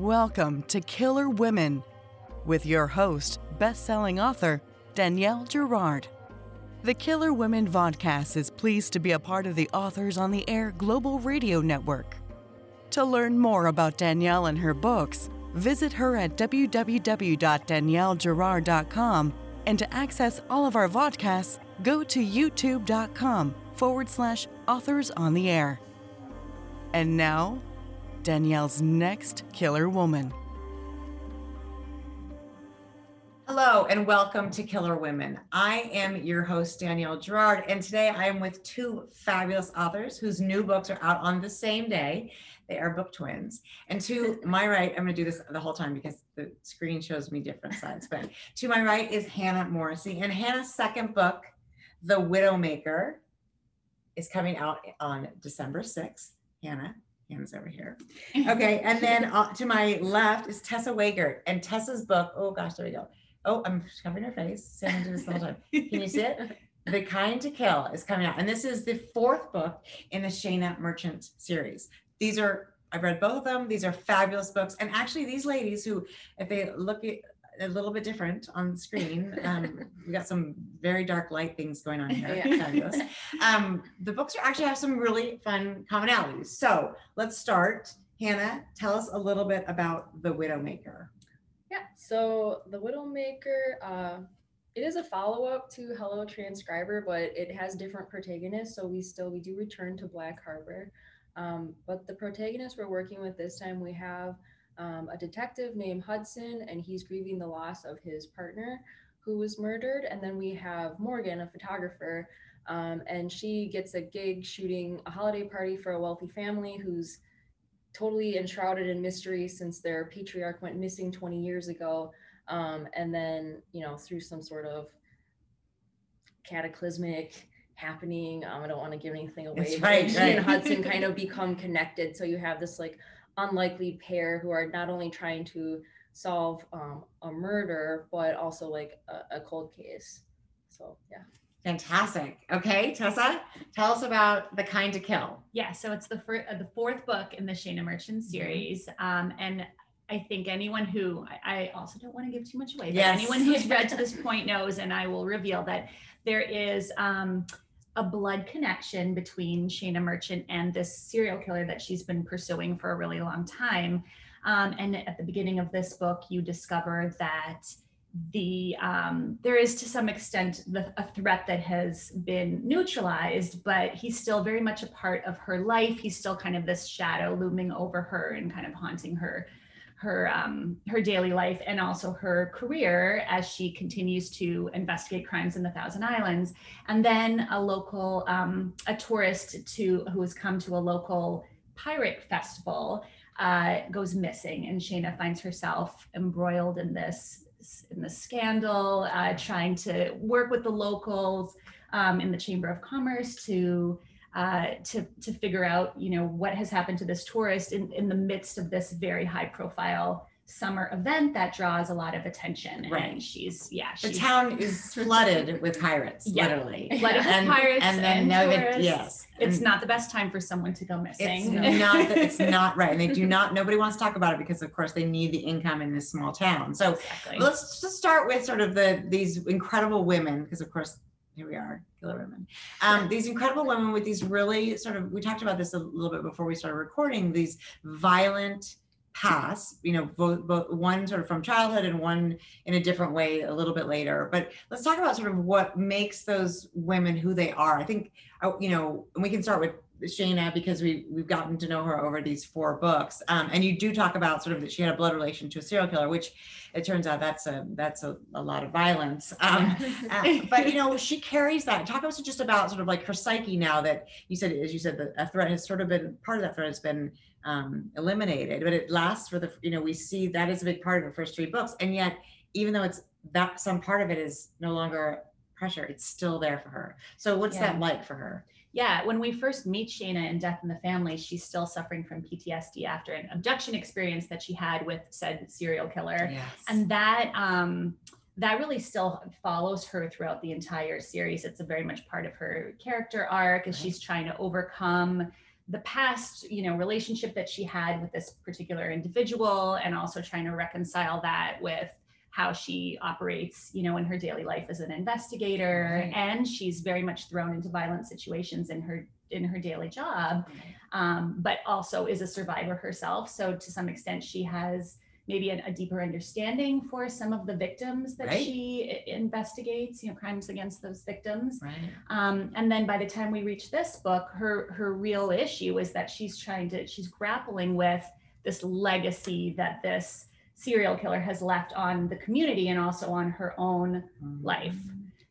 Welcome to Killer Women with your host, best-selling author Danielle Girard. The Killer Women Vodcast is pleased to be a part of the Authors on the Air Global Radio Network. To learn more about Danielle and her books, visit her at www.daniellegirard.com and to access all of our vodcasts, go to youtube.com forward slash authors on the air. And now, Danielle's next killer woman. Hello and welcome to Killer Women. I am your host, Danielle Girard, and today I am with two fabulous authors whose new books are out on the same day. They are book twins. And to my right, I'm going to do this the whole time because the screen shows me different sides. But to my right is Hannah Morrissey, and Hannah's second book, The Widowmaker, is coming out on December 6th. Hannah, Hannah's over here. Okay, and then uh, to my left is Tessa Wegert, and Tessa's book. Oh gosh, there we go. Oh, I'm covering her face. Saying do this the whole time. Can you see it? The Kind to Kill is coming out, and this is the fourth book in the Shana Merchant series. These are I've read both of them. These are fabulous books, and actually, these ladies who, if they look at a little bit different on screen. Um, we got some very dark light things going on here. Fabulous. Um, the books are actually have some really fun commonalities. So let's start. Hannah, tell us a little bit about the Widowmaker. Yeah, so the Widowmaker, uh, it is a follow-up to Hello Transcriber, but it has different protagonists. So we still we do return to Black Harbor, um, but the protagonist we're working with this time we have um, a detective named Hudson, and he's grieving the loss of his partner who was murdered. And then we have Morgan, a photographer, um, and she gets a gig shooting a holiday party for a wealthy family who's totally enshrouded in mystery since their patriarch went missing 20 years ago. Um, and then, you know, through some sort of cataclysmic happening, um, I don't want to give anything away. That's right, she right. and Hudson kind of become connected. So you have this like unlikely pair who are not only trying to solve um, a murder, but also like a, a cold case. So yeah. Fantastic. Okay, Tessa, tell us about the Kind to Kill. Yeah, so it's the fir- uh, the fourth book in the Shana Merchant Mm-hmm. series, um, and I think anyone who I, I also don't want to give too much away, but Yes. anyone who's read to this point knows, and I will reveal that there is um, a blood connection between Shana Merchant and this serial killer that she's been pursuing for a really long time. Um, and at the beginning of this book, you discover that the um, there is to some extent the, a threat that has been neutralized, but he's still very much a part of her life. He's still kind of this shadow looming over her and kind of haunting her her um, her daily life and also her career as she continues to investigate crimes in the Thousand Islands. And then a local um, a tourist to who has come to a local pirate festival uh, goes missing, and Shana finds herself embroiled in this in the scandal, uh, trying to work with the locals um, in the Chamber of Commerce to uh, to to figure out, you know, what has happened to this tourist in, in the midst of this very high profile summer event that draws a lot of attention. Right. And she's yeah, The town is flooded with pirates, Yeah. literally. Flooded with pirates and then and no, tourists. yes. it's and- not the best time for someone to go It's missing. not, it's not right. And they do not, nobody wants to talk about it because of course they need the income in this small town. So exactly. let's just start with sort of the, these incredible women, because of course, here we are, killer women. Um, these incredible women with these really sort of, we talked about this a little bit before we started recording, these violent past, you know, both, both one sort of from childhood and one in a different way a little bit later. But let's talk about sort of what makes those women who they are. I think, uh, you know, and we can start with Shana because we we've gotten to know her over these four books. Um, and you do talk about sort of that she had a blood relation to a serial killer, which it turns out that's a that's a, a lot of violence. Um, uh, but you know, she carries that. Talk to us just about sort of like her psyche now that you said, as you said, that a threat has sort of been part of that threat has been um, eliminated, but it lasts for the you know we see that is a big part of the first three books, and yet even though it's that some part of it is no longer pressure, it's still there for her. So what's Yeah. that like for her? Yeah, when we first meet Shana in Death in the Family, she's still suffering from PTSD after an abduction experience that she had with said serial killer. Yes. And that um that really still follows her throughout the entire series. It's a very much part of her character arc as Right. she's trying to overcome the past you know relationship that she had with this particular individual and also trying to reconcile that with how she operates you know in her daily life as an investigator Right. and she's very much thrown into violent situations in her in her daily job um, but also is a survivor herself so to some extent she has maybe a, a deeper understanding for some of the victims that Right. she investigates you know crimes against those victims Right. um, and then by the time we reach this book, her her real issue is that she's trying to she's grappling with this legacy that this serial killer has left on the community and also on her own life.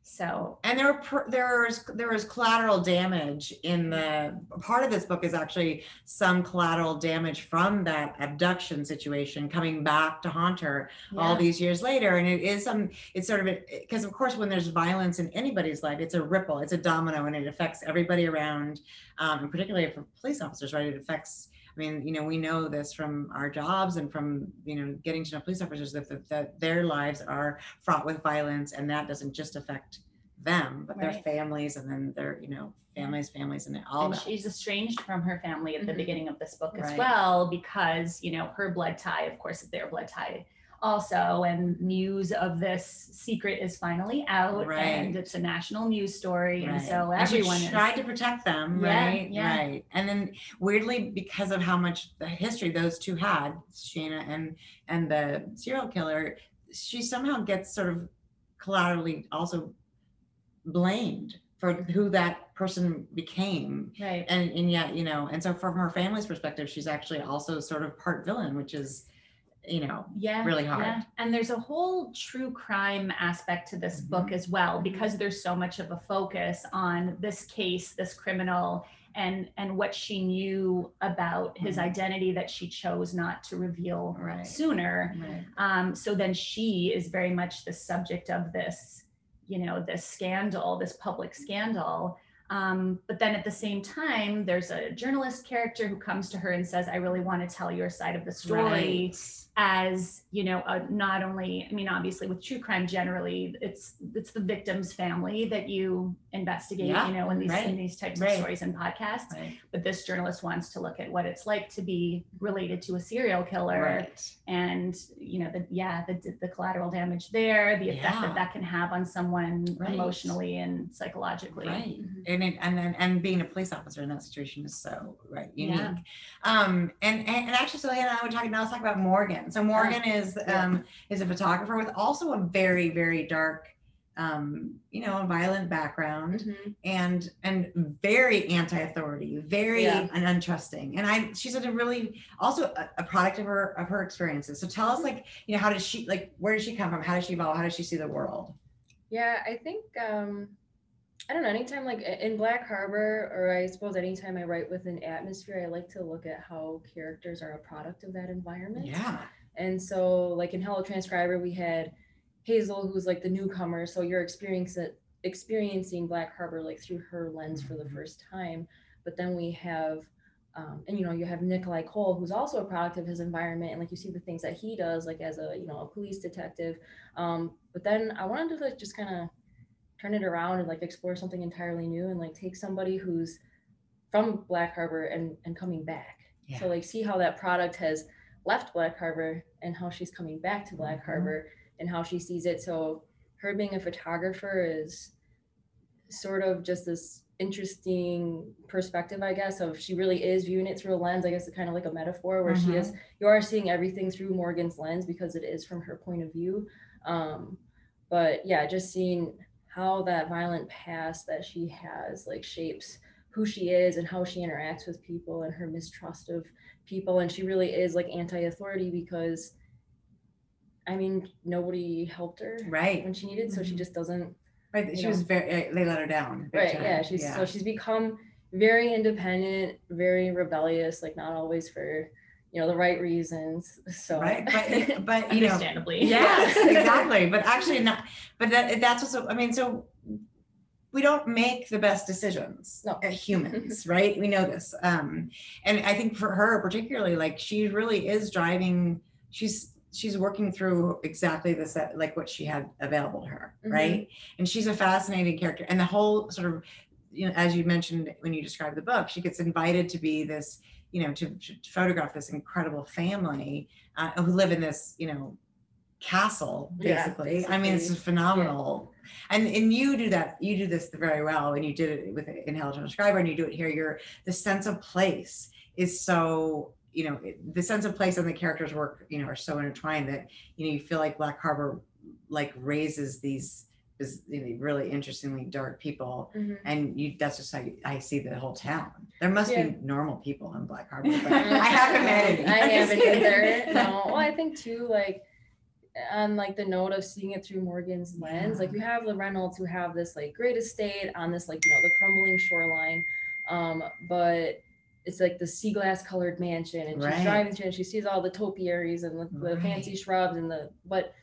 So And there were pr- there's collateral damage in the part of this book is actually some collateral damage from that abduction situation coming back to haunt her all these years later. And it is some it's sort of because of course when there's violence in anybody's life it's a ripple it's a domino and it affects everybody around um, and particularly for police officers right? It affects I mean, you know, we know this from our jobs and from, you know, getting to know police officers that, that, that their lives are fraught with violence and that doesn't just affect them, but their families and then their, you know, families, families and all and that. she's estranged from her family at the Mhm. beginning of this book as well because you know her blood tie of course is their blood tie also and news of this secret is finally out Right. and it's a national news story and Right. so And she everyone is tried to protect them, Yeah, right? yeah. Right. And then weirdly, because of how much the history those two had, Shana and and the serial killer, she somehow gets sort of collaterally also blamed for who that person became. right And and yet, you know, and so from her family's perspective, she's actually also sort of part villain, which is, you know, yeah really hard. yeah. and there's a whole true crime aspect to this book Mhm. as well because there's so much of a focus on this case this criminal and and what she knew about his Mhm. identity that she chose not to reveal Right. sooner right. um, so then she is very much the subject of this you know this scandal this public scandal um, but then at the same time there's a journalist character who comes to her and says i really want to tell your side of the story Right. As you know a, not only i mean obviously with true crime generally it's it's the victim's family that you investigate Yeah, you know in these in these types right. of stories and podcasts Right. but this journalist wants to look at what it's like to be related to a serial killer Right. and you know the yeah the, the collateral damage there the effect Yeah. that that can have on someone Right. emotionally and psychologically Right. Mhm. And it, and then and being a police officer in that situation is so right unique. Yeah. Um and, and and actually so Hannah I were talking now let's talk about Morgan. So Morgan is um is a photographer with also a very, very dark um, you know, violent background Mhm. and and very anti-authority, very Yeah. un- untrusting. And I she's a really also a, a product of her of her experiences. So tell us like, you know, how does she like where does she come from? How does she evolve? How does she see the world? Yeah, I think um I don't know, anytime like in Black Harbor or I suppose anytime I write with an atmosphere, I like to look at how characters are a product of that environment. Yeah. And so like in Hello Transcriber we had Hazel who's like the newcomer, so you're experiencing experiencing Black Harbor like through her lens for the Mhm. first time. But then we have um, and you know you have Nikolai Kole who's also a product of his environment and like you see the things that he does like as a you know a police detective um, but then I wanted to like just kind of turn it around and like explore something entirely new and like take somebody who's from Black Harbor and and coming back. Yeah. So like see how that product has left Black Harbor and how she's coming back to Black Mhm. Harbor and how she sees it. So her being a photographer is sort of just this interesting perspective, I guess, of she really is viewing it through a lens. I guess it's kind of like a metaphor where she is you are seeing everything through Morgan's lens because it is from her point of view. Um, but yeah, just seeing how that violent past that she has like shapes who she is and how she interacts with people and her mistrust of people. And she really is like anti-authority because I mean nobody helped her Right. when she needed, so she Mhm. just doesn't Right. She know. was very they let her down. right time. yeah she's so she's become very independent very rebellious like not always for you know the right reasons so right but but you know understandably yes exactly but actually not but that that's also i mean so we don't make the best decisions No. as humans right we know this um and i think for her particularly like she really is driving she's she's working through exactly the set like what she had available to her Mhm. right and she's a fascinating character and the whole sort of you know, as you mentioned when you described the book, she gets invited to be this, you know, to, to photograph this incredible family uh, who live in this, you know, castle Yeah, basically. I mean, it's basically. phenomenal. And and you do that. You do this very well, and you did it with Inhale Transcriber, and you do it here. You're the sense of place is so you know the sense of place and the characters work you know are so intertwined that you know you feel like Black Harbor like raises these really interestingly dark people Mhm. and you that's just how you, I see the whole town. There must Yeah. be normal people in Black Harbor, but I haven't met any. I haven't either. No. Well, I think too, like on like the note of seeing it through Morgan's lens, like you have the Reynolds who have this like great estate on this like you know the crumbling shoreline, um, but it's like the sea glass colored mansion, and she's Right. driving through and she sees all the topiaries and the, the fancy shrubs and the but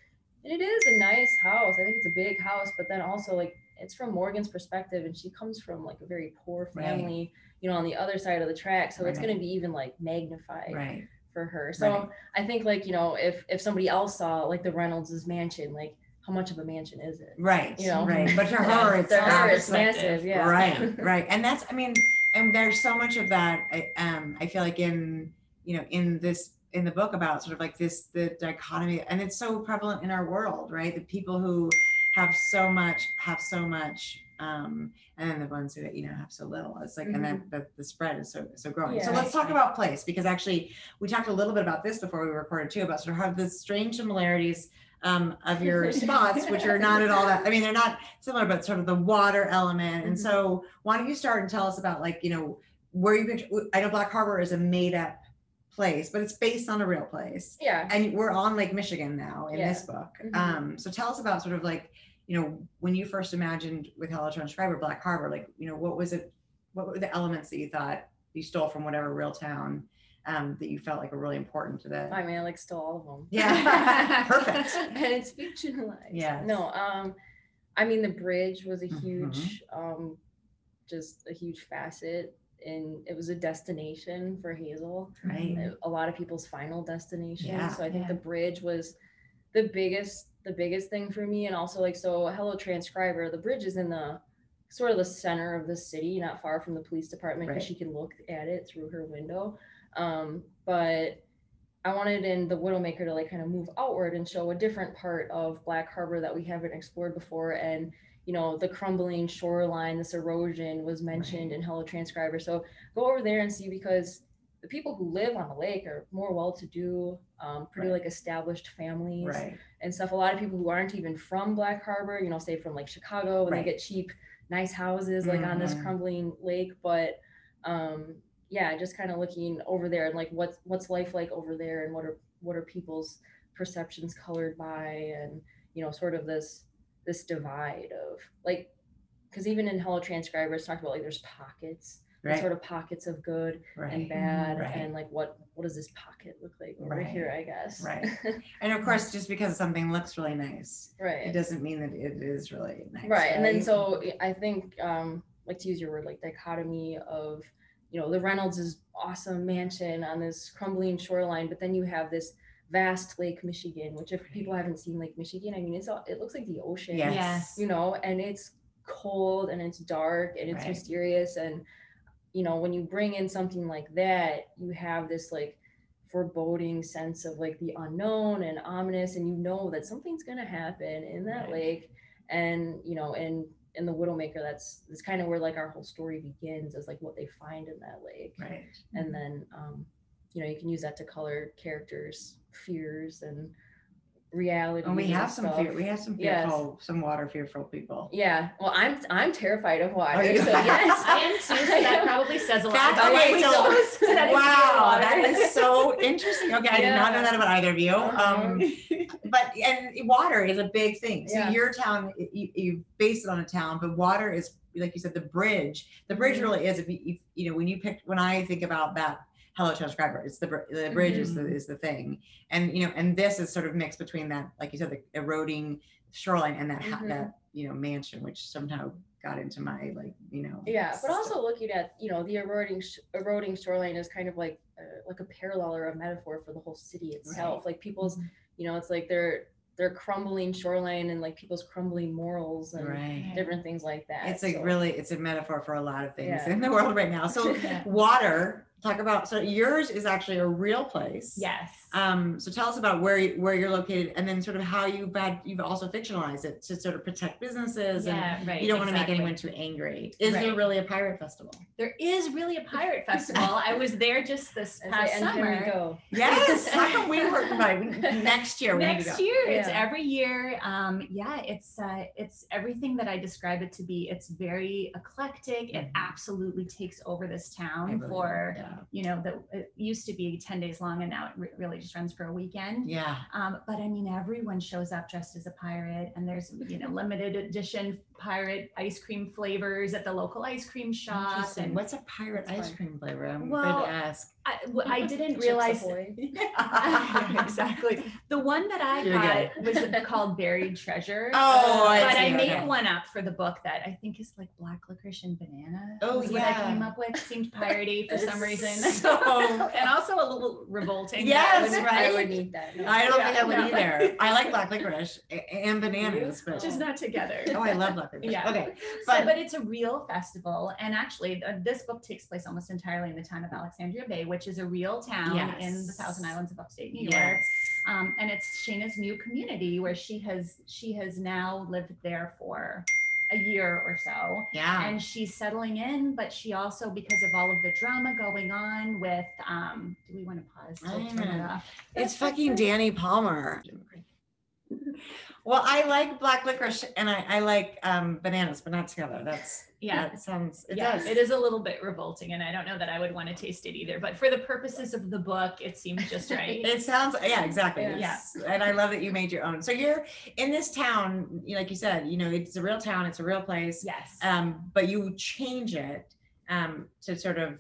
it is a nice house. I think it's a big house, but then also like it's from Morgan's perspective, and she comes from like a very poor Right. family, you know, on the other side of the track. So it's going to be even like magnified Right. for her. So Right. I think like you know if if somebody else saw like the Reynolds' mansion, like how much of a mansion is it? Right. You know? Right. But to her, it's to her, it's massive. Yeah. Right. Right. And that's I mean, and there's so much of that. I, um, I feel like in you know in this in the book about sort of like this the dichotomy, and it's so prevalent in our world, right? The people who have so much have so much. Um, and then the ones who you know have so little. It's like, and then the, the spread is so so growing. So let's talk about place because actually we talked a little bit about this before we recorded too about sort of how the strange similarities um, of your spots, which are not at all that. I mean, they're not similar, but sort of the water element. And Mhm. so, why don't you start and tell us about like you know where you picture? I know Black Harbor is a made up place, but it's based on a real place. Yeah. And we're on Lake Michigan now in this book. Mhm. Um, so tell us about sort of like you know when you first imagined with Hello Transcriber Black Harbor, like you know what was it? What were the elements that you thought you stole from whatever real town um, that you felt like were really important to that? I mean, I like stole all of them. Yeah, perfect. and it's fictionalized. Yeah. No. Um, I mean, the bridge was a Mhm. huge, um, just a huge facet, and it was a destination for Hazel. Right. a- lot of people's final destination. Yeah, so I think yeah. the bridge was the biggest the biggest thing for me and also like so hello transcriber the bridge is in the sort of the center of the city not far from the police department because Right. she can look at it through her window um, but i wanted in the widowmaker to like kind of move outward and show a different part of black harbor that we haven't explored before and you know the crumbling shoreline this erosion was mentioned in hello transcriber so go over there and see because the people who live on the lake are more well-to-do, um, pretty Right. like established families Right. and stuff. A lot of people who aren't even from Black Harbor, you know, say from like Chicago, and Right. they get cheap, nice houses like on this Mhm. crumbling lake. But um, yeah, just kind of looking over there and like what's what's life like over there, and what are what are people's perceptions colored by, and you know, sort of this this divide of like, because even in Hello Transcribers talked about like there's pockets Right. sort of pockets of good right. and bad Right. and like what what does this pocket look like over Right. here i guess Right. And of course, just because something looks really nice, Right. it doesn't mean that it is really nice. right and then so i think um like to use your word like dichotomy of you know the reynolds is awesome mansion on this crumbling shoreline but then you have this vast lake michigan which if people haven't seen lake michigan i mean it's all it looks like the ocean Yes. Yes. you know and it's cold and it's dark and it's Right. mysterious and you know when you bring in something like that you have this like foreboding sense of like the unknown and ominous and you know that something's going to happen in that Right. lake and you know and in the widowmaker that's that's kind of where like our whole story begins is like what they find in that lake Right. and then um you know you can use that to color characters fears and reality And we have some fear. We have some Yes. fearful, some water fearful people. yeah, well, I'm I'm terrified of water. you- so yes, I am too, so that probably says a lot That's about okay, so- Wow, that is so interesting. Okay, I did not know that about either of you. Uh-huh. Um, but and water is a big thing. So Yeah. your town, you, you base it on a town, but water is like you said, the bridge. The bridge Mhm. really is. If you, you know, when you pick, when I think about that, hello transcriber, it's the the bridge is the is the thing, and you know, and this is sort of mixed between that, like you said, the eroding shoreline and that ha- Mhm. that you know mansion, which somehow got into my like you know. yeah, but also looking at you know the eroding sh- eroding shoreline is kind of like uh, like a parallel or a metaphor for the whole city itself. Like people's, Mhm. you know, it's like they're their crumbling shoreline and like people's crumbling morals and Right. different things like that. It's a So- really it's a metaphor for a lot of things Yeah. in the world right now. So Yeah. water, talk about so yours is actually a real place. Yes. Um, so tell us about where you, where you're located and then sort of how you've had you've also fictionalized it to sort of protect businesses and yeah, right. you don't want to make anyone too angry. Is there really a pirate festival? There is really a pirate festival. I was there just this past and summer. here go. Yes. How come we were invited? Next year we need Next go. year, it's Yeah. every year. Um, yeah, it's uh, it's everything that I describe it to be. It's very eclectic. It Mhm. absolutely takes over this town believe it, for yeah. You know that it used to be ten days long, and now it re- really just runs for a weekend. Yeah. Um, but I mean, everyone shows up dressed as a pirate, and there's you know limited edition pirate ice cream flavors at the local ice cream shop. And What's a pirate That's ice fine. cream flavor? I'm Well, to ask. I, w- I didn't realize. Exactly. The one that I You're got was called Buried Treasure. Oh, I but I made okay. one up for the book that I think is like black licorice and banana. Oh, yeah. what I came up with. Seemed piratey for some reason. So- and also a little revolting. Yes, That was- right. I would need that. I don't Yeah, think I would no. either. I like black licorice and bananas, but Just not together. oh, I love black Yeah. Okay, So, but but it's a real festival, and actually, uh, this book takes place almost entirely in the town of Alexandria Bay, which is a real town in the Thousand Islands of upstate New York. yes, um, and it's Shana's new community where she has she has now lived there for a year or so yeah, and she's settling in but she also because of all of the drama going on with um do we want to pause to I turn it know. it's fucking Danny Palmer. Well, I like black licorice and I, I like um, bananas, but not together. That's yeah That sounds. It yeah does. it is a little bit revolting and i don't know that i would want to taste it either but for the purposes of the book it seems just right It sounds, yeah, exactly. Yeah. Yes. And I love that you made your own. So you're in this town, like you said, you know, it's a real town, it's a real place. yes Um, but you change it um, to sort of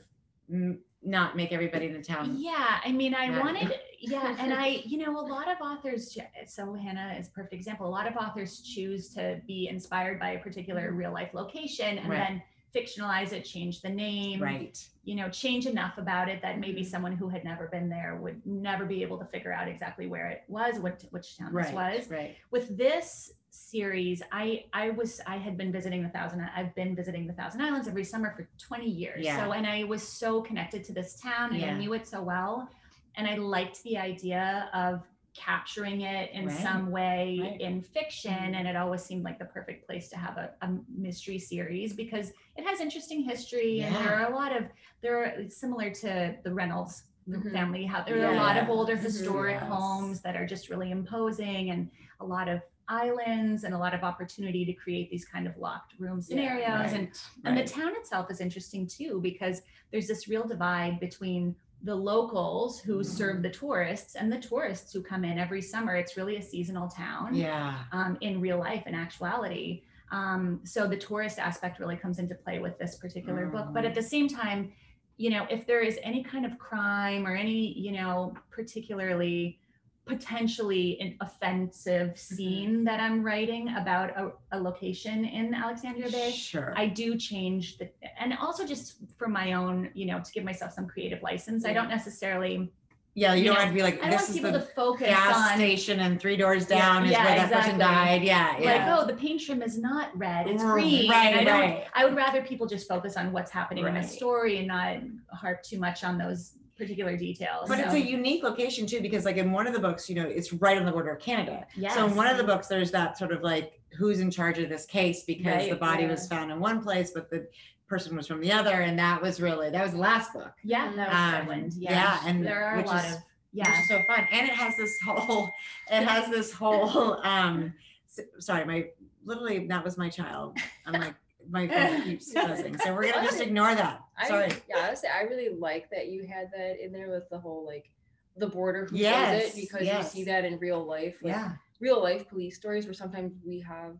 mm, not make everybody in the town. Yeah, I mean, I Right. wanted, yeah, and I, you know, a lot of authors, so Hannah is a perfect example. A lot of authors choose to be inspired by a particular real life location and Right. then fictionalize it, change the name, Right. you know, change enough about it that maybe mm-hmm. someone who had never been there would never be able to figure out exactly where it was, what which town this was Right. with this series i i was i had been visiting the thousand i've been visiting the thousand islands every summer for 20 years Yeah. so and i was so connected to this town and Yeah. i knew it so well and i liked the idea of capturing it in Right. some way Right. Mm-hmm. in fiction and it always seemed like the perfect place to have a, a mystery series because it has interesting history and there are a lot of there are similar to the reynolds Mhm. family how there are a lot of Yeah. older Mhm. historic Yes. homes that are just really imposing and a lot of islands and a lot of opportunity to create these kind of locked room scenarios Right. and and the town itself is interesting too because there's this real divide between the locals who serve the tourists and the tourists who come in every summer. It's really a seasonal town yeah. um, in real life in actuality. Um, so the tourist aspect really comes into play with this particular book. But at the same time you know if there is any kind of crime or any you know particularly potentially an offensive scene that i'm writing about a, a location in alexandria bay Sure. I do change the, and also just for my own, you know, to give myself some creative license. I don't necessarily, yeah, you, you don't know, have to be like I this want is people the to focus gas on station and three doors Yeah, down is yeah, where that person died. Yeah. like, oh, the paint trim is not red, it's Mm, green. right, I right. I would rather people just focus on what's happening in Right. the story and not harp too much on those particular details. But it's a unique location too, because like in one of the books, you know, it's right on the border of Canada. So in one of the books, there's that sort of like who's in charge of this case because the body yeah. was found in one place, but the person was from the other, and that was really that was the last book, yeah, that was Um, Finland. Yeah, yeah, and there are a lot is- of which yeah. is so fun, and it has this whole, it has this whole. um Sorry, my literally that was my child. I'm like my phone keeps buzzing, so we're gonna just ignore that. I, Sorry. Yeah, honestly, I really like that you had that in there with the whole like the border who Yes, does it because yes. you see that in real life. Like, Yeah. real life police stories where sometimes we have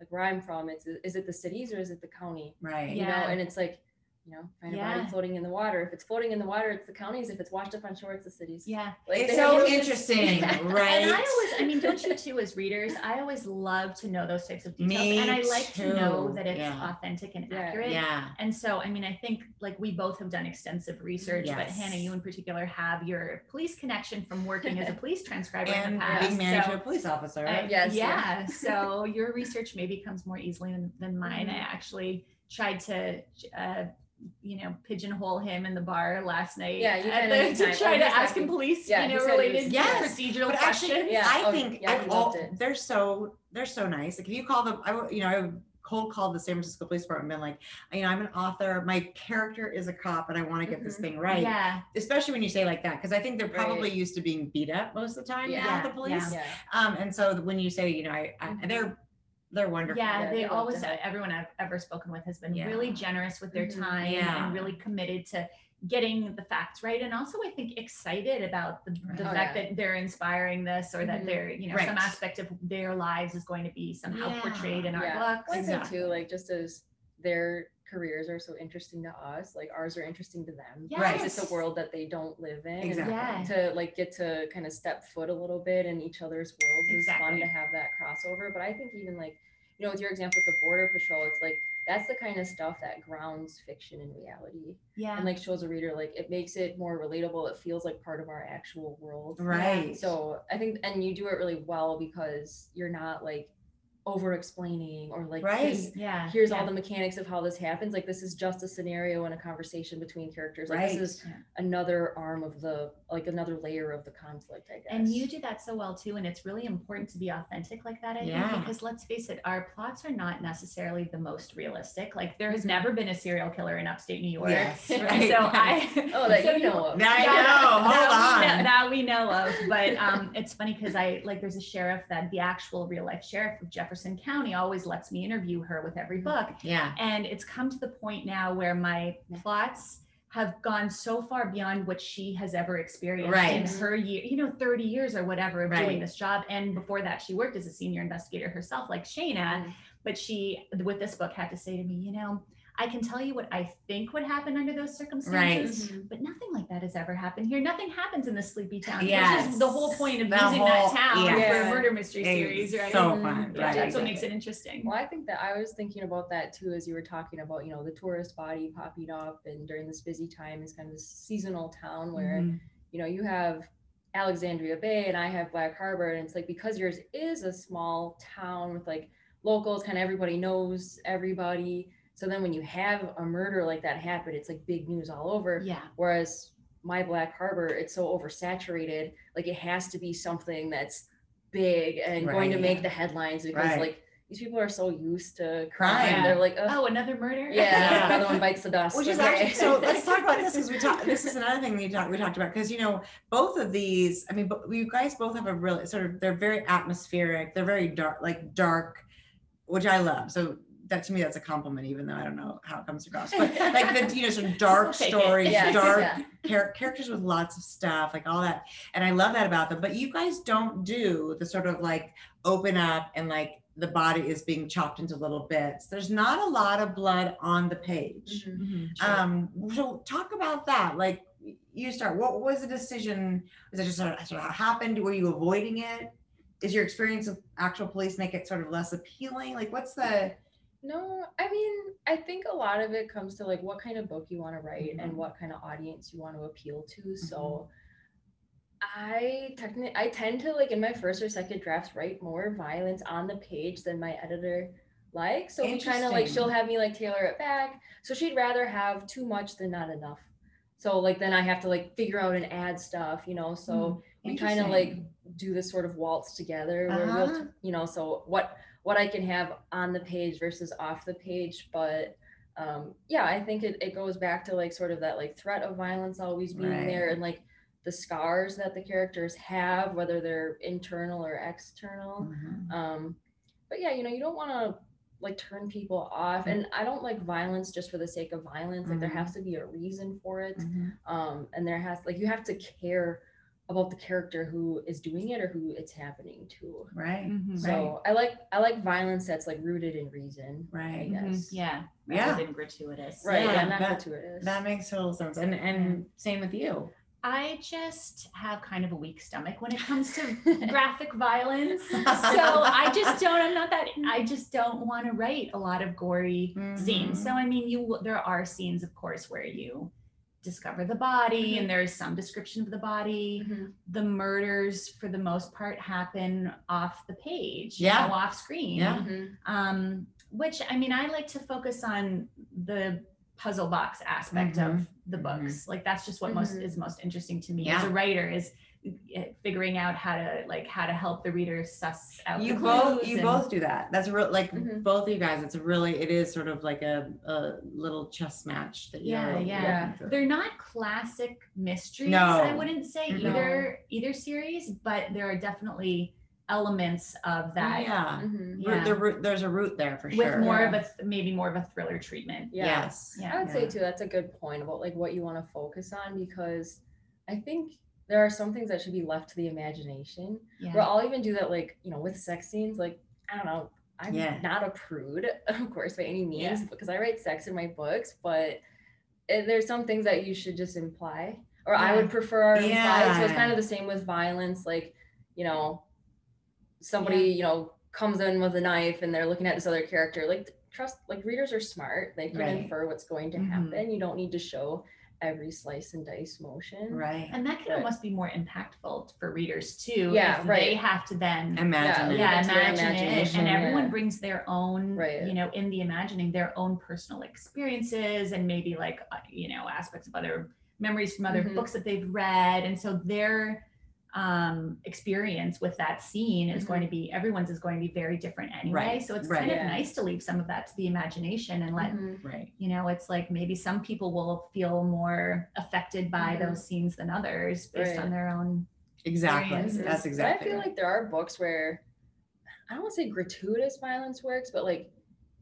like where I'm from, it's is it the cities or is it the county? Right. You know, Yeah. and it's like you know, find a body floating in the water. If it's floating in the water, it's the counties. If it's washed up on shore, it's the cities. Yeah. Like, It's so have- interesting, And right? I always, I mean, don't you too, as readers, I always love to know those types of details. Me and I like to know that it's yeah. authentic and Yeah. accurate. yeah. And so, I mean, I think like we both have done extensive research, but Hannah, you in particular have your police connection from working as a police transcriber in And the past. being married So, to a police officer. uh, Yes, yeah. yeah. so your research maybe comes more easily than, than mine. I Mhm. actually tried to, uh, you know, pigeonhole him in the bar last night. Yeah, you at kinda the- to try to ask him police, Yeah, you know, said he was- related Yes, procedural but actually, questions. Yeah. I Oh, think yeah, I, all, they're so they're so nice. Like if you call them, I w- you know I would cold called the San Francisco Police Department, and been like, you know, I'm an author. My character is a cop, and I want to get this Mhm. thing right. Yeah. Especially when you say like that, because I think they're Right. probably used to being beat up most of the time. Yeah. now, the police. Yeah. Um, and so when you say, you know, I, I Mhm. they're they're wonderful. Yeah, Yeah, they always, everyone I've ever spoken with has been Yeah. really generous with their Mhm. time Yeah. and really committed to getting the facts right. And also, I think, excited about the, the Oh, fact yeah. that they're inspiring this or that Mhm. they're, you know, some aspect of their lives is going to be somehow Yeah. portrayed in our yeah. books. I think Exactly. too, like just as their careers are so interesting to us, like ours are interesting to them. Right. It's a world that they don't live in. and Exactly. Yeah. to like get to kind of step foot a little bit in each other's worlds is fun to have that crossover. But I think even like, you know, with your example with the border patrol, it's like that's the kind of stuff that grounds fiction in reality Yeah. and like shows a reader like it makes it more relatable. It feels like part of our actual world. Right. So I think and you do it really well because you're not like over explaining or like Right. this- yeah. here's yeah. all the mechanics of how this happens. Like this is just a scenario and a conversation between characters. Like Right. this is Yeah. another arm of the like another layer of the conflict, I guess. And you do that so well too. And it's really important to be authentic like that, I Yeah. think, because let's face it, our plots are not necessarily the most realistic. Like there has Mhm. never been a serial killer in upstate New York. Yes. Right. Right. So I Oh, that so you know of. I Yeah, know. Hold that we know- that we know of. But um, it's funny because I like there's a sheriff that the actual real life sheriff of Jefferson County always lets me interview her with every book. Yeah. And it's come to the point now where my plots have gone so far beyond what she has ever experienced in her year, you know, 30 years or whatever of Right. doing this job. And before that, she worked as a senior investigator herself, like Shana. Mhm. But she, with this book, had to say to me, you know, I can tell you what I think would happen under those circumstances, Mhm. but nothing like that has ever happened here. Nothing happens in the sleepy town, which is the whole point of The using whole- that town for a murder mystery It's series, right? So fun. Yeah, yeah, Right. that's what makes it interesting. Well, I think that I was thinking about that too as you were talking about, you know, the tourist body popping up and during this busy time is kind of this seasonal town where, Mhm. you know, you have Alexandria Bay and I have Black Harbor. And it's like because yours is a small town with like locals, kind of everybody knows everybody. So then when you have a murder like that happen, it's like big news all over. Yeah. Whereas my Black Harbor, it's so oversaturated, like it has to be something that's big and going to make the headlines because Right. like these people are so used to crime. Crime. They're like, oh, Oh, another murder? yeah, Yeah. another one bites the dust. Which is okay. actually so. Let's talk about this because we talked. This is another thing we talked we talked about because you know both of these. I mean, but you guys both have a really sort of. They're very atmospheric. They're very dark, like dark, which I love. So that to me, that's a compliment, even though I don't know how it comes across. But like the you know sort of dark I'll take it. stories, Yeah, dark yeah. char- characters with lots of stuff, like all that. And I love that about them. But you guys don't do the sort of like open up and like the body is being chopped into little bits. There's not a lot of blood on the page. Mhm. Mhm, sure. Um, so talk about that. Like you start, what was the decision? Was it just sort of, sort of happened? Were you avoiding it? Is your experience of actual police make it sort of less appealing? Like what's the No, I mean, I think a lot of it comes to like what kind of book you want to write and Mhm. what kind of audience you want to appeal to. So I technically I tend to like in my first or second drafts write more violence on the page than my editor likes. So we kind of like she'll have me like tailor it back. So she'd rather have too much than not enough. So like then I have to like figure out and add stuff, you know. So we kind of like Interesting. do this sort of waltz together where we'll Uh-huh. t- you know so what what i can have on the page versus off the page but um yeah i think it, it goes back to like sort of that like threat of violence always being there and like the scars that the characters have whether they're internal or external Mhm. um but yeah you know you don't want to like turn people off and i don't like violence just for the sake of violence like there Mhm. has to be a reason for it Mhm. um and there has like you have to care about the character who is doing it or who it's happening to. Right. Mhm. So I like I like violence that's like rooted in reason. I Right. guess. Mhm. Yeah. Yeah. Than gratuitous. Right. Yeah, Yeah, not that- gratuitous. That makes total sense. And and same with you. I just have kind of a weak stomach when it comes to graphic violence. So I just don't, I'm not that, I just don't want to write a lot of gory scenes. So, I mean, you, there are scenes, of course, where you discover the body Mhm. and there's some description of the body. Mhm. The murders, for the most part, happen off the page, you Yeah. know, off screen. Yeah. Mhm. um, which I mean, I like to focus on the puzzle box aspect of the books. Like that's just what most Mhm. is most interesting to me Yeah. as a writer is figuring out how to like how to help the reader suss out You the both clues you and- both do that. That's real like Mhm. both of you guys. It's really it is sort of like a, a little chess match that Yeah, you're yeah. They're not classic mysteries. No. I wouldn't say No. either either series, but there are definitely elements of that yeah. Mhm. Root- yeah. the root- there's a root there for with sure. With more Yeah. of a th- maybe more of a thriller treatment. Yeah. Yes. Yeah. I would Yeah. say too that's a good point about like what you want to focus on because I think there are some things that should be left to the imagination. Yeah. Where I'll even do that like, you know, with sex scenes, like I don't know, I'm Yeah. not a prude, of course, by any means, Yeah. because I write sex in my books, but eh, there's some things that you should just imply. Or I would prefer implied. So it's kind of the same with violence, like, you know, somebody, you know, comes in with a knife and they're looking at this other character. Like trust like readers are smart. They can Right. infer what's going to Mhm. happen. You don't need to show every slice and dice motion. Right. And that can Right. almost be more impactful for readers too. Yeah, if right. They have to then Imagine Yeah, it. yeah, Leave it to their imagine it. And everyone yeah. brings their own, Right. you know, in the imagining their own personal experiences and maybe like, uh, you know, aspects of other memories from other Mhm. books that they've read. And so their um experience with that scene is Mhm. going to be everyone's is going to be very different anyway Right, so it's right. kind of Yeah. nice to leave some of that to the imagination and let Mhm. Right. you know it's like maybe some people will feel more affected by Mhm. those scenes than others based Right. on their own Exactly. Experiences. That's But exactly. I feel like there are books where I don't want to say gratuitous violence works, but like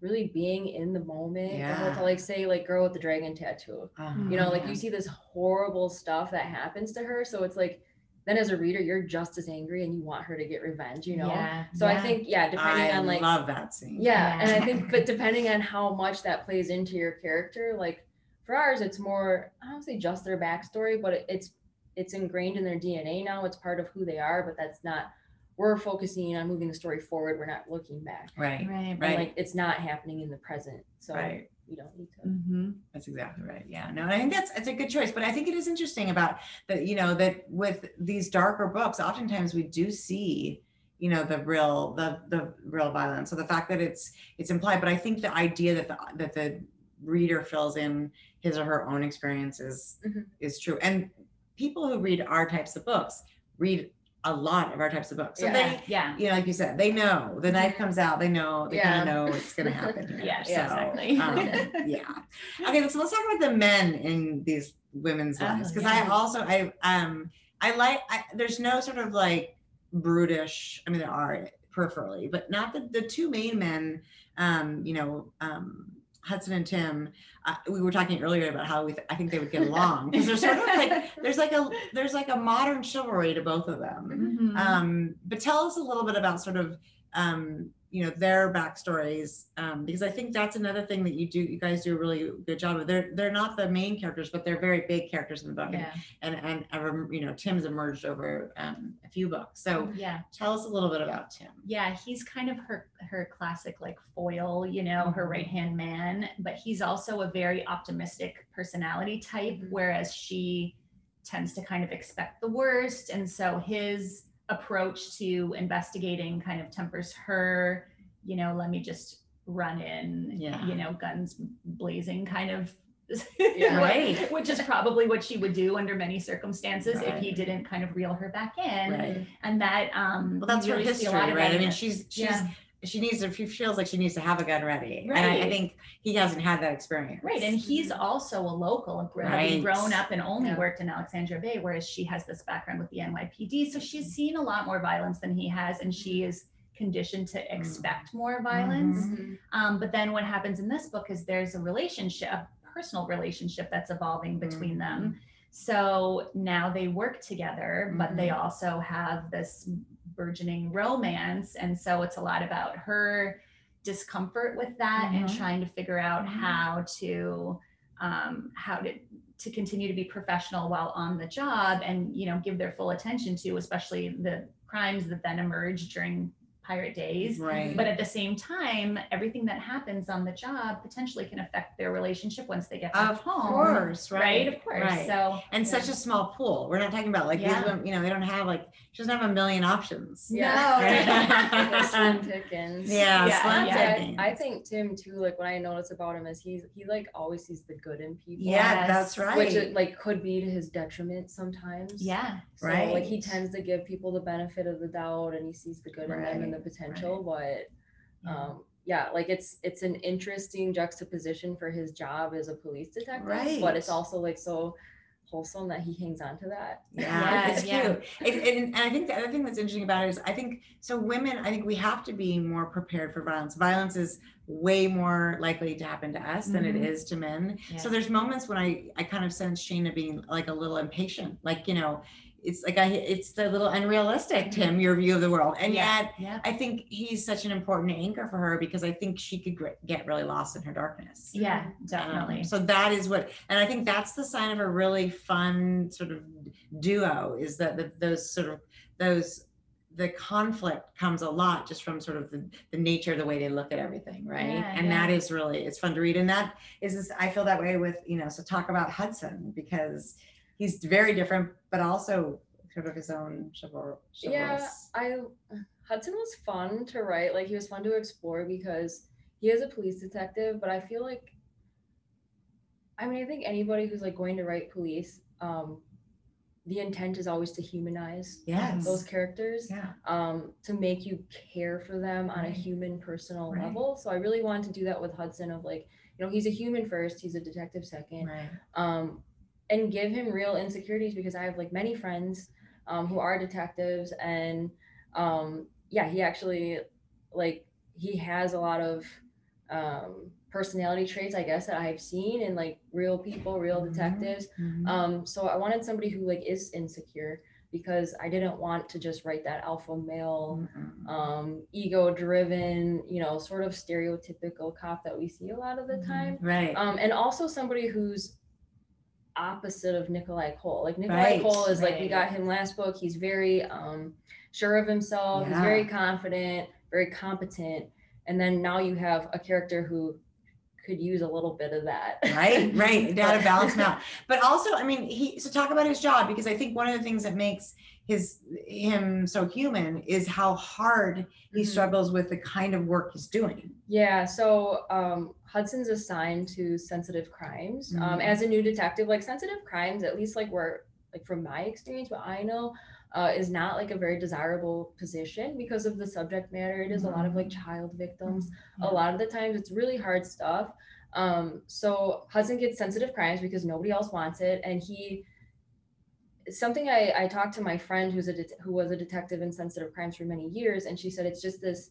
really being in the moment. Yeah. Yeah. To like say like girl with the dragon tattoo. Uh-huh. You know, like you see this horrible stuff that happens to her. So it's like then as a reader, you're just as angry and you want her to get revenge, you know? yeah So I think, yeah, depending I on like love that scene. yeah, and I think, but depending on how much that plays into your character, like for ours, it's more I don't say just their backstory, but it's it's ingrained in their DNA now. It's part of who they are, but that's not. We're focusing on moving the story forward. We're not looking back. Right. right And, Right. like it's not happening in the present, so Right. Don't need to. hmm That's exactly right. Yeah. No, and I think that's it's a good choice. But I think it is interesting about that, you know, that with these darker books, oftentimes we do see, you know, the real the the real violence. So the fact that it's it's implied, but I think the idea that the that the reader fills in his or her own experiences Mhm. is true. And people who read our types of books read a lot of our types of books. So Yeah. they yeah you know, like you said, they know the knife comes out. They know they kind Yeah. of know it's going to happen. Here. Yeah, so, exactly. um, yeah. Okay, so let's talk about the men in these women's Oh, lives because I yeah. also I um I like I, there's no sort of like brutish. I mean, there are peripherally, but not the the two main men. Um, you know, um, Hudson and Tim. Uh, we were talking earlier about how we th- I think they would get along because there's sort of like there's like a there's like a modern chivalry to both of them. Mhm. Um, but tell us a little bit about sort of um, you know their backstories um, because I think that's another thing that you do. You guys do a really good job of. They're they're not the main characters, but they're very big characters in the book. yeah And and, and you know Tim's emerged over um, a few books. So yeah tell us a little bit about Tim. yeah he's kind of her her classic like foil you know her Mhm. right hand man but he's also a very optimistic personality type Mhm. whereas she tends to kind of expect the worst and so his approach to investigating kind of tempers her you know let me just run in Yeah. you know guns blazing kind of Yeah. Right. which is probably what she would do under many circumstances if he didn't kind of reel her back in Right. and that um Well, that's you her really history, right? I mean, she's she's Yeah. She needs to. She feels like she needs to have a gun ready, and I, I think he hasn't had that experience. Right, and he's Mhm. also a local, gr- having Mm-hmm. Right. grown up and only Yeah. worked in Alexandria Bay, whereas she has this background with the NYPD. So she's seen a lot more violence than he has, and she is conditioned Mm-hmm. to expect more violence. Mhm. Um, but then what happens in this book is there's a relationship, a personal relationship that's evolving between them. So now they work together, but they Mhm. also have this burgeoning romance. And so it's a lot about her discomfort with that and Mhm. trying to figure out Mhm. how to um, how to to continue to be professional while on the job and you know give their full attention to especially the crimes that then emerge during pirate days Right. but at the same time everything that happens on the job potentially can affect their relationship once they get back Of home course, right. of course Right. so and such a small pool. We're not talking about like Yeah. these women, you know, they don't have like she doesn't have a million options. Yeah. No. Slim Pickens. Yeah, Yeah, slim yeah. pickings. I, I think Tim too. Like what I notice about him is he's he like always sees the good in people. Yeah, Yes. that's right. Which it, like could be to his detriment sometimes. yeah So like he tends to give people the benefit of the doubt and he sees the good in them and the Right, potential, but Yeah. um yeah, like it's it's an interesting juxtaposition for his job as a police detective, Right. but it's also like so wholesome that he hangs on to that. Yeah, Yeah, it's yeah. cute. It, and, and I think the other thing that's interesting about it is I think so. Women, I think we have to be more prepared for violence. Violence is way more likely to happen to us than it Mhm. is to men. So there's moments when I I kind of sense Shana being like a little impatient, like you know, it's like I it's the little unrealistic Tim your view of the world, and Yeah. yet yeah I think he's such an important anchor for her because I think she could get really lost in her darkness. yeah Um, definitely so that is what, and I think that's the sign of a really fun sort of duo is that the, those sort of those the conflict comes a lot just from sort of the, the nature of the way they look at everything, right? Yeah, and that is really it's fun to read, and that is this. I feel that way with you know. So talk about Hudson because he's very different, but also sort of his own chival- Yeah. I Hudson was fun to write. Like he was fun to explore because he is a police detective, but I feel like I mean, I think anybody who's like going to write police, um, the intent is always to humanize Yes. those characters, Yeah. um, to make you care for them on a human, personal Right. level. So I really wanted to do that with Hudson. Of like, you know, he's a human first, he's a detective second, Right. um, and give him real insecurities because I have like many friends um, who are detectives, and um, yeah, he actually like he has a lot of um, personality traits, I guess, that I've seen in like real people, real Mhm. detectives. Mhm. Um, so I wanted somebody who like is insecure because I didn't want to just write that alpha male Mhm. um ego driven you know sort of stereotypical cop that we see a lot of the time Right. um, and also somebody who's opposite of Nikolai Kole. Like Nikolai Right, Kole is like we got him last book. He's very um, sure of himself. He's very confident, very competent. And then now you have a character who could use a little bit of that. right right But- balance him out but also i mean he so talk about his job because i think one of the things that makes his him so human is how hard he Mhm. struggles with the kind of work he's doing Yeah, so um, Hudson's assigned to sensitive crimes. Um, Mhm. as a new detective, like sensitive crimes, at least like where, like from my experience, what I know, uh, is not like a very desirable position because of the subject matter. It is a lot of like child victims. Yeah. A lot of the times, it's really hard stuff. Um, so Hudson gets sensitive crimes because nobody else wants it, and he. Something I, I talked to my friend who's a det- who was a detective in sensitive crimes for many years, and she said it's just this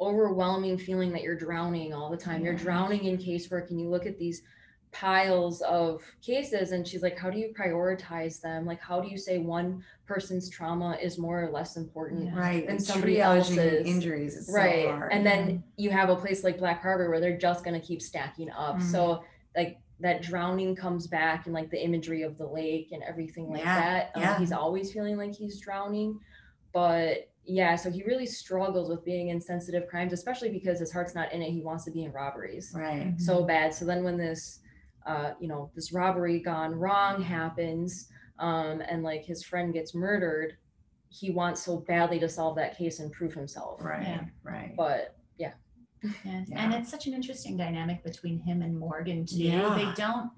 overwhelming feeling that you're drowning all the time. You're drowning in casework and you look at these piles of cases and she's like, how do you prioritize them? Like, how do you say one person's trauma is more or less important? Yeah. right And and somebody triaging else's- injuries is Right. so hard and then you have a place like Black Harbor where they're just going to keep stacking up. Mhm. So, like, that drowning comes back and like the imagery of the lake and everything like Yeah, that. Um, yeah. He's always feeling like he's drowning. But yeah, so he really struggles with being in sensitive crimes, especially because his heart's not in it. He wants to be in robberies right so bad. So then when this, uh, you know, this robbery gone wrong happens, um, and like his friend gets murdered, he wants so badly to solve that case and prove himself. right Yeah. right But Yeah. And Yeah. it's such an interesting dynamic between him and Morgan too. Yeah. They don't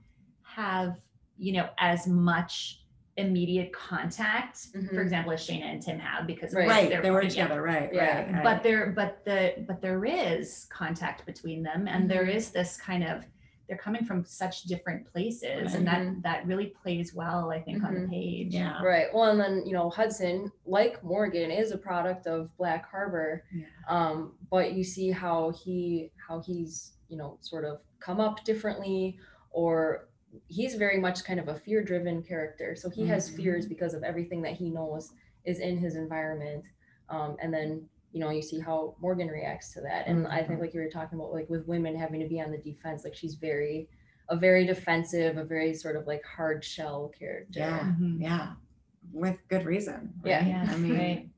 have, you know, as much immediate contact, Mhm. for example, as Shana and Tim have because of Right. right they're they were working together right Yeah. right, right. But there, but the, but there is contact between them, and there Mhm. is this kind of, they're coming from such different places, and that Mhm. that really plays well, I think, on the page. yeah right. Well, and then you know Hudson, like Morgan, is a product of Black Harbor. Yeah. Um, but you see how he how he's you know sort of come up differently or he's very much kind of a fear driven character. So he has fears because of everything that he knows is in his environment. Um, and then, you know, you see how Morgan reacts to that. And I think like you were talking about like with women having to be on the defense, like she's very a very defensive, a very sort of like hard shell character. Yeah, Mhm. yeah, with good reason. Yeah. right? Yeah, I mean, right.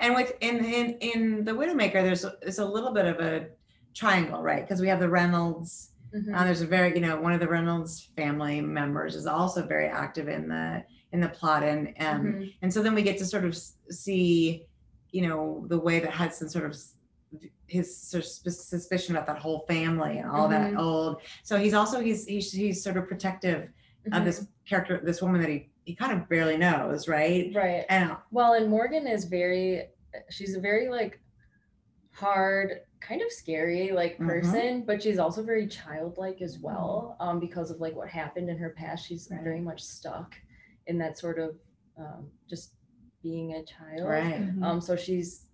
and with in in in the Widowmaker, there's a- there's a little bit of a triangle, right? Because we have the Reynolds. Mhm. Uh, there's a very, you know, one of the Reynolds family members is also very active in the in the plot, and um, Mhm. and so then we get to sort of see, you know, the way that Hudson sort of his sort of suspicion about that whole family and all that Mhm. old. So he's also he's he's he's sort of protective of Mhm. this character, this woman that he he kind of barely knows, right? Right. And Well, and Morgan is very, she's a very like hard, kind of scary like Mhm. person, but she's also very childlike as well. Um, because of like what happened in her past, she's Right. very much stuck in that sort of um, just being a child. right, Mhm. Um, so she's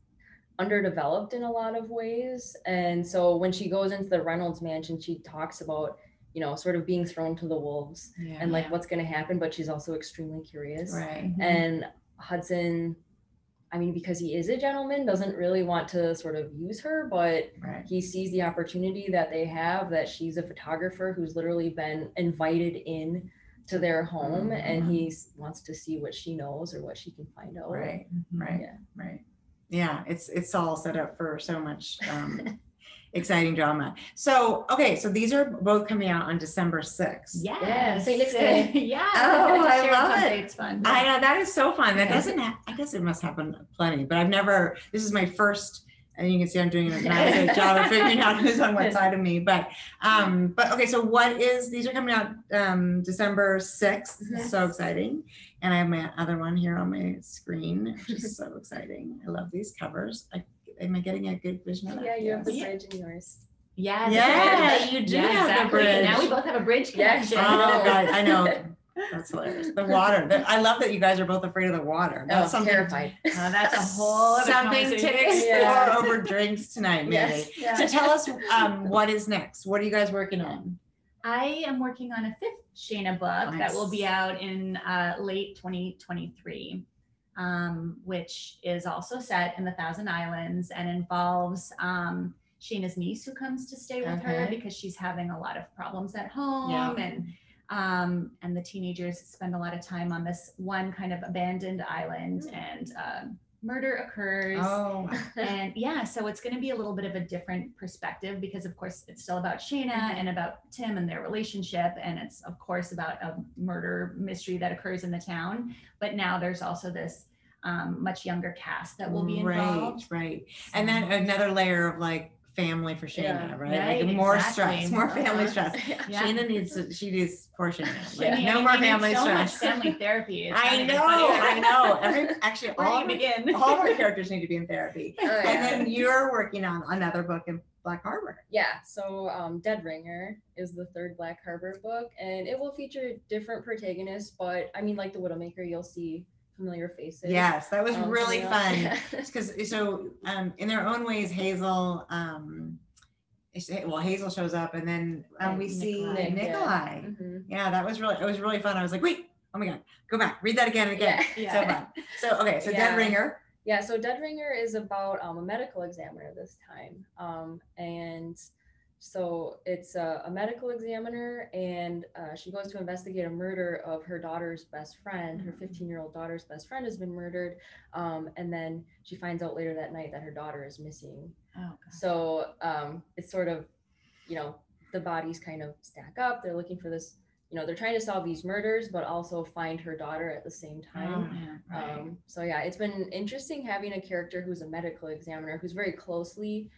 underdeveloped in a lot of ways. And so when she goes into the Reynolds mansion, she talks about, you know, sort of being thrown to the wolves yeah, and like what's going to happen, but she's also extremely curious right, and Hudson, I mean, because he is a gentleman, doesn't really want to sort of use her, but right, he sees the opportunity that they have that she's a photographer who's literally been invited in to their home and Mhm. he wants to see what she knows or what she can find out. right, Mhm. right, Yeah. right. Yeah, it's it's all set up for so much um, exciting drama. So okay, so these are both coming out on December sixth. Yes. Yeah, St. Nick's Day. yeah. Oh, I love it. dates fun. I know that is so fun. That doesn't. Ha- I guess it must happen plenty, but I've never. This is my first, and you can see I'm doing a not a good job of figuring out who's on what side of me. But, um, but okay. So what is? These are coming out um December sixth. So exciting. And I have my other one here on my screen, which is so exciting. I love these covers. I, am I getting a good vision of that? Yeah, you have the Yeah. bridge in yours. Yeah. the Yeah, you do Yeah, have the exactly. Now we both have a bridge Yeah, connection. Oh God, I know. That's hilarious. The water. The- I love that you guys are both afraid of the water. That's Oh, something terrified. Uh, that's a whole other something to conversation. explore Yeah. over drinks tonight, maybe. Yes. Yeah. So tell us um, what is next. What are you guys working on? I am working on a fifth Shana book that will be out in uh, late 2023, um, which is also set in the Thousand Islands and involves um, Shana's niece who comes to stay with her because she's having a lot of problems at home Yeah. and um, and the teenagers spend a lot of time on this one kind of abandoned island and um, murder occurs Oh, and yeah, so it's going to be a little bit of a different perspective because, of course, it's still about Shana and about Tim and their relationship. And it's, of course, about a murder mystery that occurs in the town. But now there's also this um, much younger cast that will be involved. Right, right. And then another layer of like family for Shana, Yeah. right? Right, like more exactly. stress, more family Uh-huh. stress. Yeah. Shana needs to, she needs. Yeah, Like, I no more family so much stress. family therapy. I know. I know. Every actually all do of, our, begin? all of our characters need to be in therapy. Oh, And then you're working on another book in Black Harbor. Yeah, so um, Dead Ringer is the third Black Harbor book, and it will feature different protagonists. But I mean, like the Widowmaker, you'll see familiar faces. Yes, that was um, really fun. because so um in their own ways hazel um well hazel shows up and then um, we see Nikolai. Yeah. nikolai Mhm. yeah that was really it was really fun i was like wait oh my god go back read that again and again Yeah. so fun so okay so Yeah. dead ringer Yeah, so Dead Ringer is about um, a medical examiner this time. Um, and so it's a, a medical examiner, and uh, she goes to investigate a murder of her daughter's best friend. Her 15 year old daughter's best friend has been murdered. Um, and then she finds out later that night that her daughter is missing. Oh, God. So um, it's sort of, you know, the bodies kind of stack up. They're looking for this, you know, they're trying to solve these murders, but also find her daughter at the same time. Oh, right. Um, so yeah, it's been interesting having a character who's a medical examiner who's very closely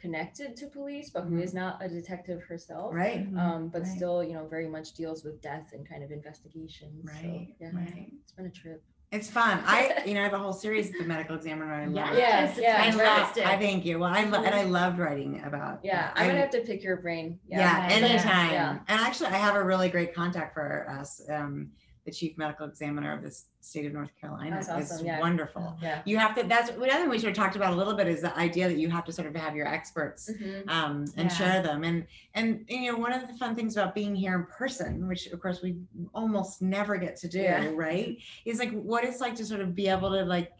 connected to police, but who Mhm. is not a detective herself. right Um, but Right. still, you know, very much deals with death and kind of investigations. So, right yeah, right it's been a trip. it's fun i you know i have a whole series of the medical examiner i love Yes, Yeah, it's yeah, I, love. I thank you. Well, I lo- and I loved writing about. Yeah, that. I'm gonna have to pick your brain. Yeah, Yeah, anytime. yeah. And actually, I have a really great contact for us. Um, the chief medical examiner of the state of North Carolina. That's It's awesome, yeah. wonderful. Yeah. You have to. That's what other we sort of talked about a little bit is the idea that you have to sort of have your experts Mhm. um, and Yeah. share them. And and you know one of the fun things about being here in person, which of course we almost never get to do, Yeah. right? Is like what it's like to sort of be able to like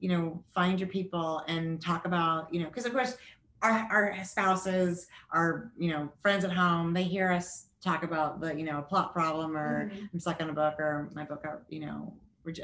you know find your people and talk about you know because of course our our spouses, our you know friends at home, they hear us talk about the you know plot problem or Mhm. I'm stuck on a book or my book are you know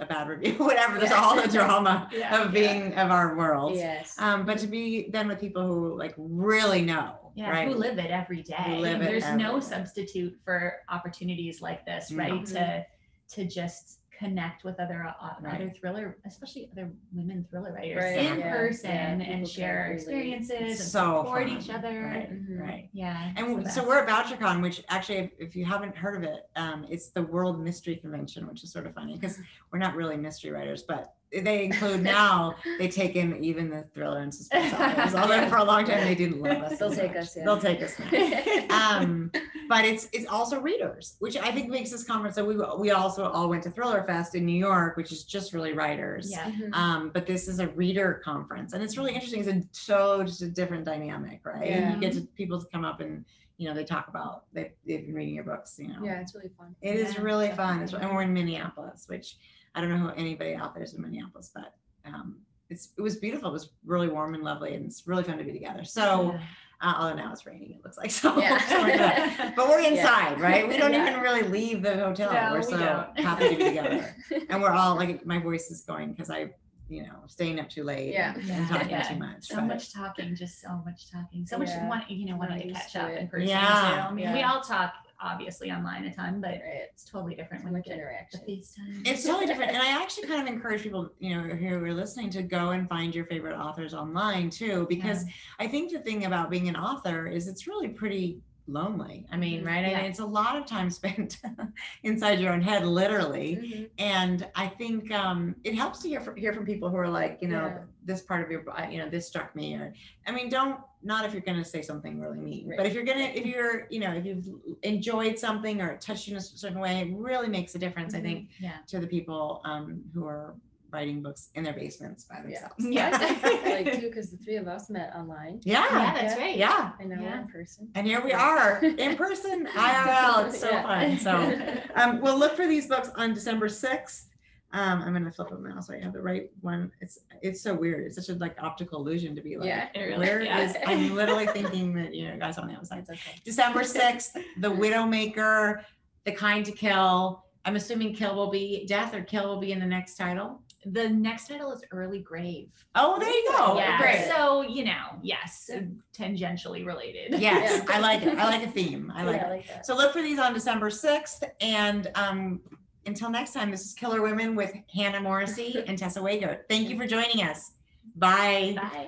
a bad review whatever. There's Yeah. all the drama Yeah, of yeah. being of our world. Yes. Um, but to be then with people who like really know, Yeah, right? who live it every day. live it There's no day. substitute for opportunities like this, right? To to just connect with other uh, Right. other thriller, especially other women thriller writers Right, in yeah, person yeah, and share relate. experiences and so support fun. each other. Right, Mhm. right. Yeah. And so we're at Bouchercon, which actually, if, if you haven't heard of it, um, it's the World Mystery Convention, which is sort of funny because we're not really mystery writers, but they include now they take in even the thriller and suspense authors. Although for a long time they didn't love us. They'll as take much. us, yeah. They'll take us now. um, but it's it's also readers, which I think makes this conference. So we we also all went to Thriller Fest in New York, which is just really writers. Yeah. Mhm. Um, but this is a reader conference, and it's really interesting. It's a so just a different dynamic, right? And you get to people to come up and you know they talk about they they've been reading your books. You know, Yeah, it's really fun. it is Yeah, really fun. It's, and we're in Minneapolis, which I don't know who anybody out there is in Minneapolis, but um, it's it was beautiful. It was really warm and lovely, and it's really fun to be together. So. Yeah. Uh, although now it's raining, it looks like so. Yeah. so we're but we're inside, right? We don't Yeah. even really leave the hotel. No, we're we so don't. happy to be together, and we're all like, my voice is going because I, you know, staying up too late Yeah. and, and talking yeah. too much. so but- much talking, just so much talking, so much want, you know, wanting to catch up it. in person. Yeah. too. I mean, we all talk obviously online a ton, but Right. it's totally different So when we much get the interaction. FaceTime. it's totally different, and I actually kind of encourage people, you know, who are listening to go and find your favorite authors online too, because I think the thing about being an author is it's really pretty lonely. I mean, Mhm. right? I mean, it's a lot of time spent inside your own head, literally. Mhm. and I think um, it helps to hear from hear from people who are like, you know, Yeah. this part of your, you know, this struck me, or I mean, don't not if you're going to say something really mean, but if you're gonna, if you're, you know, if you've enjoyed something or touched you in a certain way, it really makes a difference. I Mhm. think Yeah. to the people um, who are writing books in their basements by Yeah. themselves. Yeah. like too, because the three of us met online. yeah, Yeah, that's Yeah. right. yeah. I know we're Yeah. in person. And here we are in person, IRL. It's so Yeah. fun. So um, we'll look for these books on December 6th. Um, I'm gonna flip them now so I have the right one. It's it's so weird. It's such a like optical illusion to be like, Yeah. It really- where is? yeah. I'm literally thinking that you know, guys on the outside. It's okay. December 6th, The Widowmaker, The Kind to Kill. I'm assuming Kill will be death or Kill will be in the next title. The next title is Early Grave. Oh, there you go. yeah. Great. So, you know, yes, tangentially related. Yes, Yeah. I like it. I like a theme. I like yeah, it. I like that. So look for these on December 6th. And um, until next time, this is Killer Women with Hannah Morrissey and Tessa Wegert. Thank you for joining us. Bye. Bye.